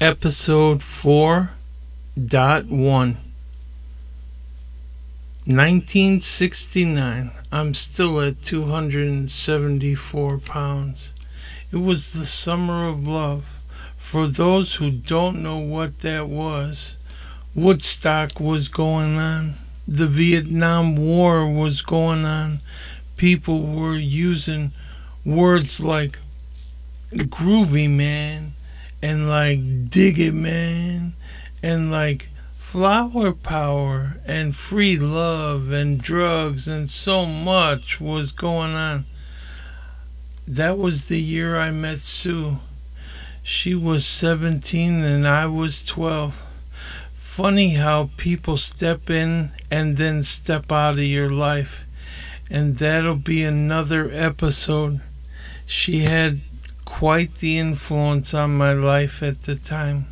episode four, 4.1. 1969. I'm still at 274 pounds. It was the summer of love. For those who don't know what that was, Woodstock was going on. The Vietnam War was going on. People were using words like groovy man and like dig it man and like flower power and free love and drugs and so much was going on. That was the year I met Sue. She was 17 and I was 12. Funny how people step in and then step out of your life. And that'll be another episode. She had quite the influence on my life at the time.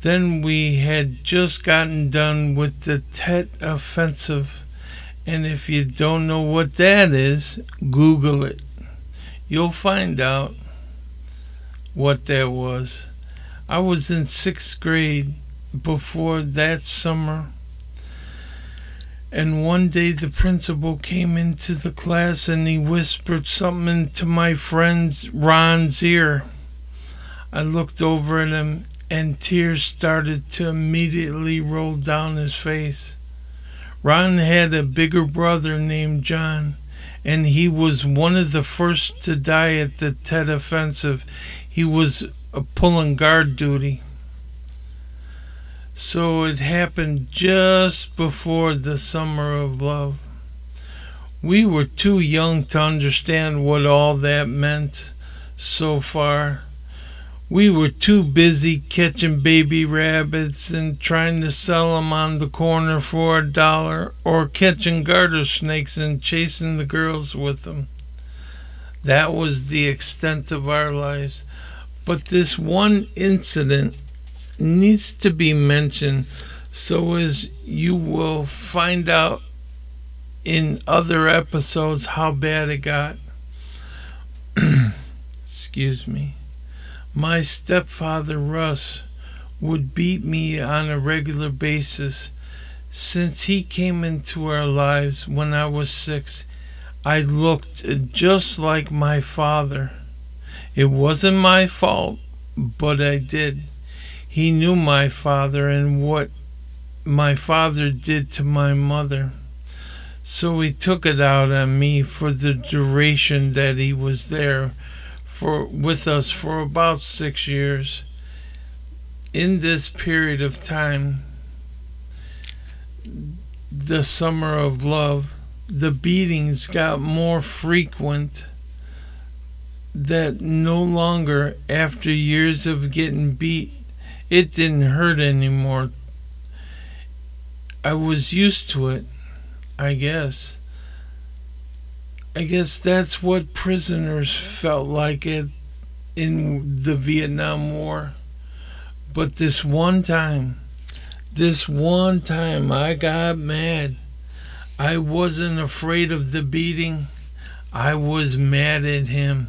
Then we had just gotten done with the Tet Offensive, and if you don't know what that is, Google it. You'll find out what that was. I was in sixth grade before that summer. And one day the principal came into the class and he whispered something into my friend's Ron's ear. I looked over at him and tears started to immediately roll down his face. Ron had a bigger brother named John, and he was one of the first to die at the Tet Offensive. He was a pulling guard duty. So it happened just before the summer of love. We were too young to understand what all that meant so far. We were too busy catching baby rabbits and trying to sell them on the corner for a dollar, or catching garter snakes and chasing the girls with them. That was the extent of our lives. But this one incident needs to be mentioned so as you will find out in other episodes how bad it got. Excuse me. My stepfather, Russ, would beat me on a regular basis. Since he came into our lives when I was six, I looked just like my father. It wasn't my fault, but I did. He knew my father and what my father did to my mother. So he took it out on me for the duration that he was there for with us for about 6 years. In this period of time, the summer of love, the beatings got more frequent that no longer after years of getting beat it didn't hurt anymore. I was used to it, I guess. I guess that's what prisoners felt like it in the Vietnam War. But this one time, this one time I got mad. I wasn't afraid of the beating. I was mad at him.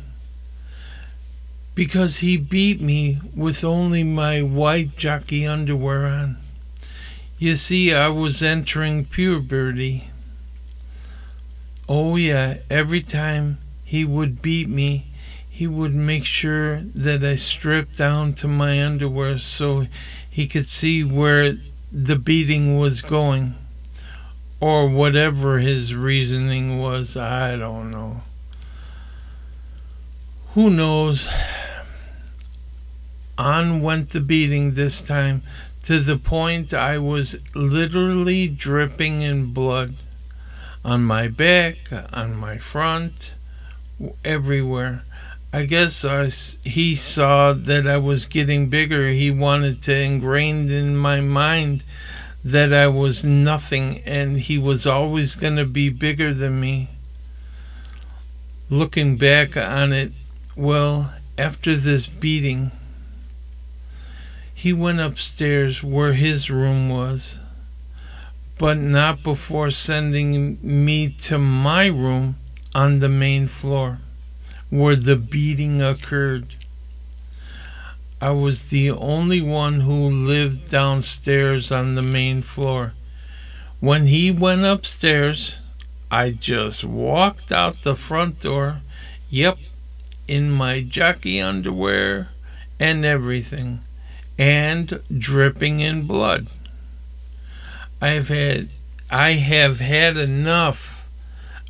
Because he beat me with only my white jockey underwear on. You see, I was entering puberty. Oh, yeah, every time he would beat me, he would make sure that I stripped down to my underwear so he could see where the beating was going. Or whatever his reasoning was, I don't know. Who knows? On went the beating this time to the point I was literally dripping in blood on my back, on my front, everywhere. I guess I, he saw that I was getting bigger. He wanted to ingrain in my mind that I was nothing and he was always going to be bigger than me. Looking back on it, well, after this beating, he went upstairs where his room was but not before sending me to my room on the main floor where the beating occurred. I was the only one who lived downstairs on the main floor. When he went upstairs, I just walked out the front door. Yep, in my jockey underwear and everything, and dripping in blood. I've had I have had enough.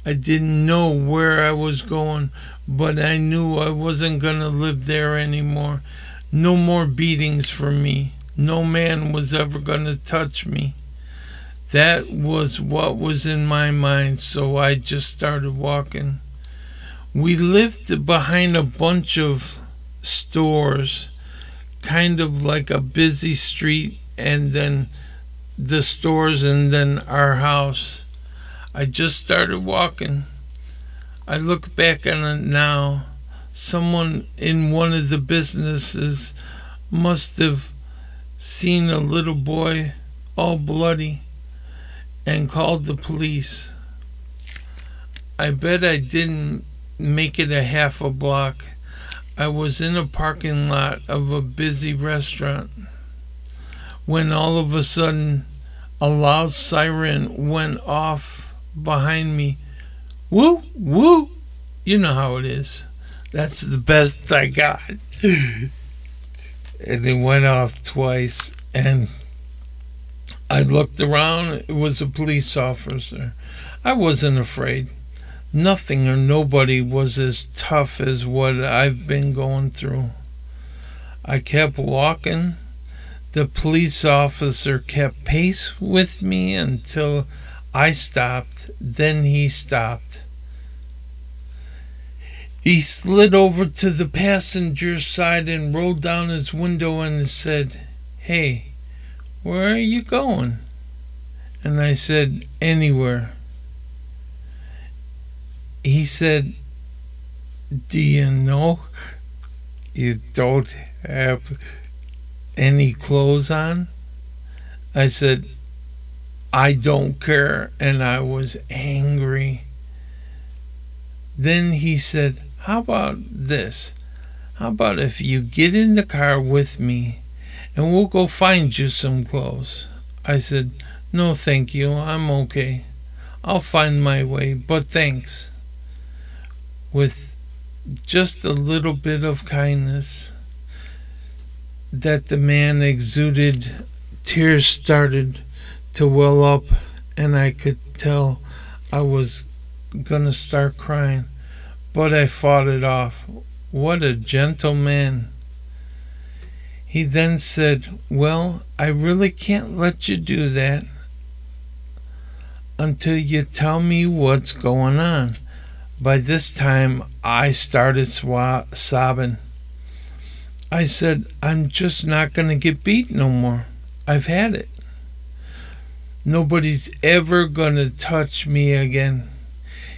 I didn't know where I was going, but I knew I wasn't going to live there anymore. No more beatings for me. No man was ever going to touch me. That was what was in my mind, so I just started walking. We lived behind a bunch of stores, kind of like a busy street, and then the stores, and then our house. I just started walking. I look back on it now. Someone in one of the businesses must have seen a little boy all bloody and called the police. I bet I didn't make it a half a block. I was in a parking lot of a busy restaurant when all of a sudden a loud siren went off behind me. Woo, woo. You know how it is. That's the best I got. and it went off twice. And I looked around. It was a police officer. I wasn't afraid nothing or nobody was as tough as what I've been going through. I kept walking. The police officer kept pace with me until I stopped. Then he stopped. He slid over to the passenger side and rolled down his window and said, Hey, where are you going? And I said, Anywhere he said, Do you know you don't have any clothes on? I said, I don't care. And I was angry. Then he said, How about this? How about if you get in the car with me and we'll go find you some clothes? I said, No, thank you. I'm okay. I'll find my way, but thanks with just a little bit of kindness that the man exuded, tears started to well up, and I could tell I was going to start crying. But I fought it off. What a gentleman! He then said, Well, I really can't let you do that until you tell me what's going on. By this time, I started sobbing. I said, I'm just not going to get beat no more. I've had it. Nobody's ever going to touch me again.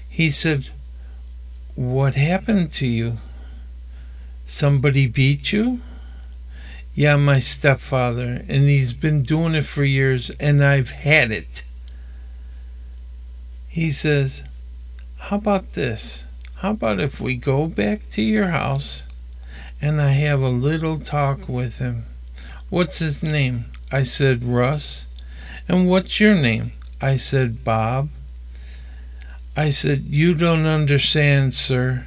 He said, What happened to you? Somebody beat you? Yeah, my stepfather, and he's been doing it for years, and I've had it. He says, how about this? How about if we go back to your house and I have a little talk with him? What's his name? I said, Russ. And what's your name? I said, Bob. I said, You don't understand, sir.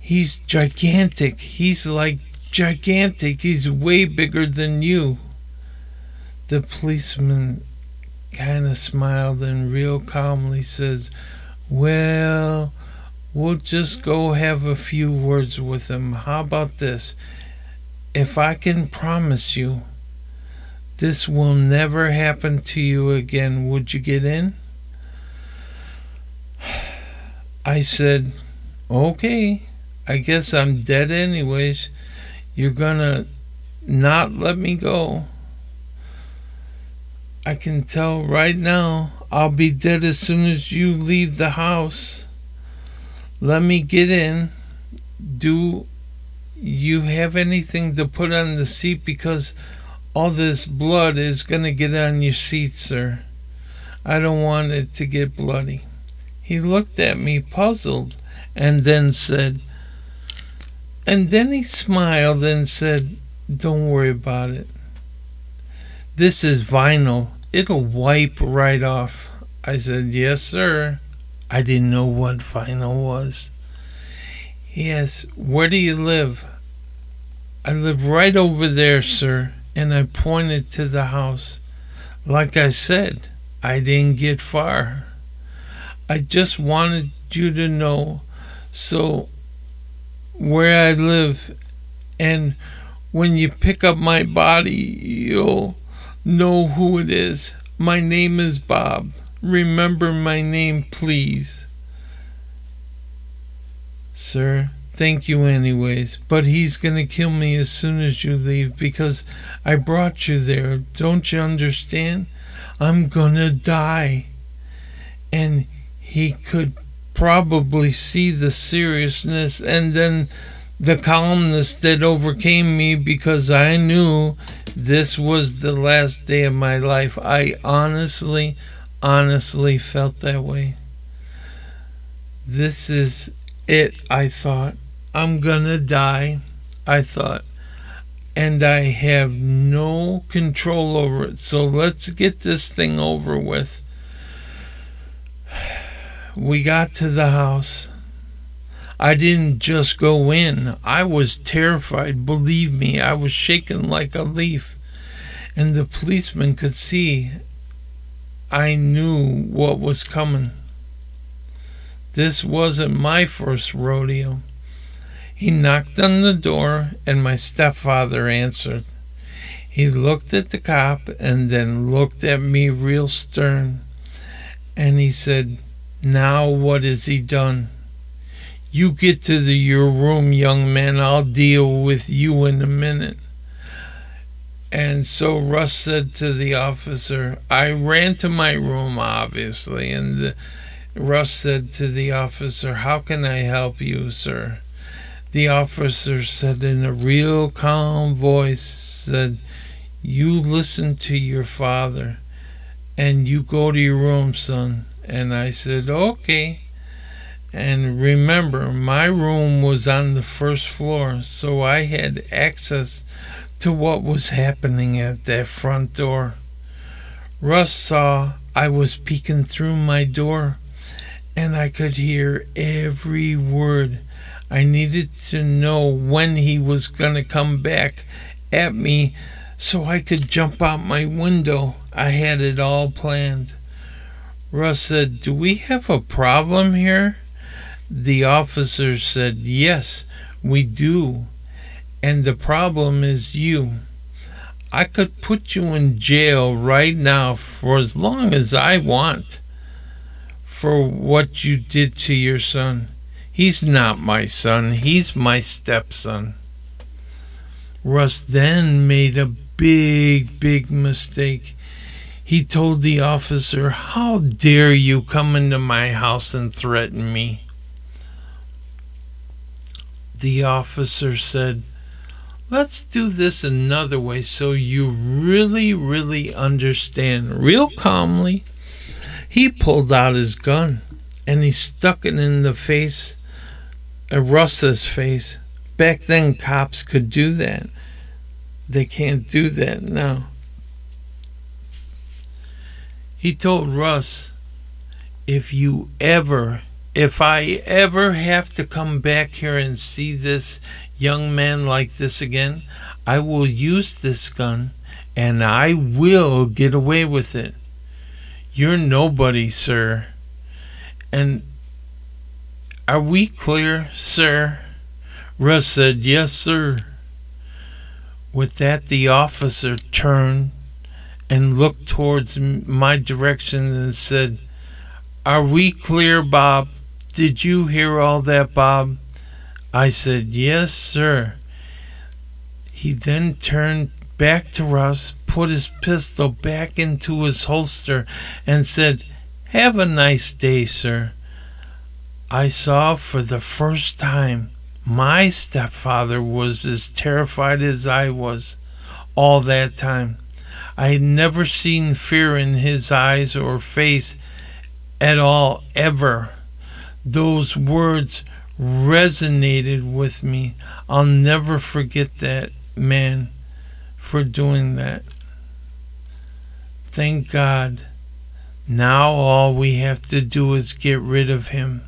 He's gigantic. He's like gigantic. He's way bigger than you. The policeman kind of smiled and real calmly says, well, we'll just go have a few words with him. How about this? If I can promise you this will never happen to you again, would you get in? I said, okay, I guess I'm dead anyways. You're gonna not let me go. I can tell right now I'll be dead as soon as you leave the house. Let me get in. Do you have anything to put on the seat? Because all this blood is going to get on your seat, sir. I don't want it to get bloody. He looked at me puzzled and then said, and then he smiled and said, Don't worry about it. This is vinyl. It'll wipe right off. I said, Yes, sir. I didn't know what vinyl was. Yes, where do you live? I live right over there, sir. And I pointed to the house. Like I said, I didn't get far. I just wanted you to know so where I live and when you pick up my body you'll know who it is. My name is Bob. Remember my name, please. Sir, thank you anyways, but he's gonna kill me as soon as you leave because I brought you there. Don't you understand? I'm gonna die. And he could probably see the seriousness and then the calmness that overcame me because I knew this was the last day of my life. I honestly, honestly felt that way. This is it, I thought. I'm gonna die, I thought. And I have no control over it. So let's get this thing over with. We got to the house. I didn't just go in. I was terrified. Believe me, I was shaking like a leaf. And the policeman could see I knew what was coming. This wasn't my first rodeo. He knocked on the door, and my stepfather answered. He looked at the cop and then looked at me real stern. And he said, Now what has he done? You get to the, your room, young man. I'll deal with you in a minute. And so Russ said to the officer, I ran to my room, obviously, and the, Russ said to the officer, How can I help you, sir? The officer said in a real calm voice, said, You listen to your father and you go to your room, son. And I said, Okay. And remember, my room was on the first floor, so I had access to what was happening at that front door. Russ saw I was peeking through my door, and I could hear every word. I needed to know when he was going to come back at me so I could jump out my window. I had it all planned. Russ said, Do we have a problem here? The officer said, Yes, we do. And the problem is you. I could put you in jail right now for as long as I want for what you did to your son. He's not my son, he's my stepson. Russ then made a big, big mistake. He told the officer, How dare you come into my house and threaten me? The officer said, Let's do this another way so you really, really understand. Real calmly, he pulled out his gun and he stuck it in the face of Russ's face. Back then, cops could do that. They can't do that now. He told Russ, if you ever if I ever have to come back here and see this young man like this again, I will use this gun and I will get away with it. You're nobody, sir. And are we clear, sir? Russ said, Yes, sir. With that, the officer turned and looked towards my direction and said, Are we clear, Bob? Did you hear all that, Bob? I said, Yes, sir. He then turned back to Russ, put his pistol back into his holster, and said, Have a nice day, sir. I saw for the first time my stepfather was as terrified as I was all that time. I had never seen fear in his eyes or face at all, ever. Those words resonated with me. I'll never forget that man. for doing that. Thank God. Now all we have to do is get rid of him.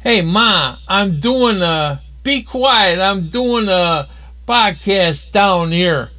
Hey, Ma, I'm doing a. Be quiet. I'm doing a podcast down here.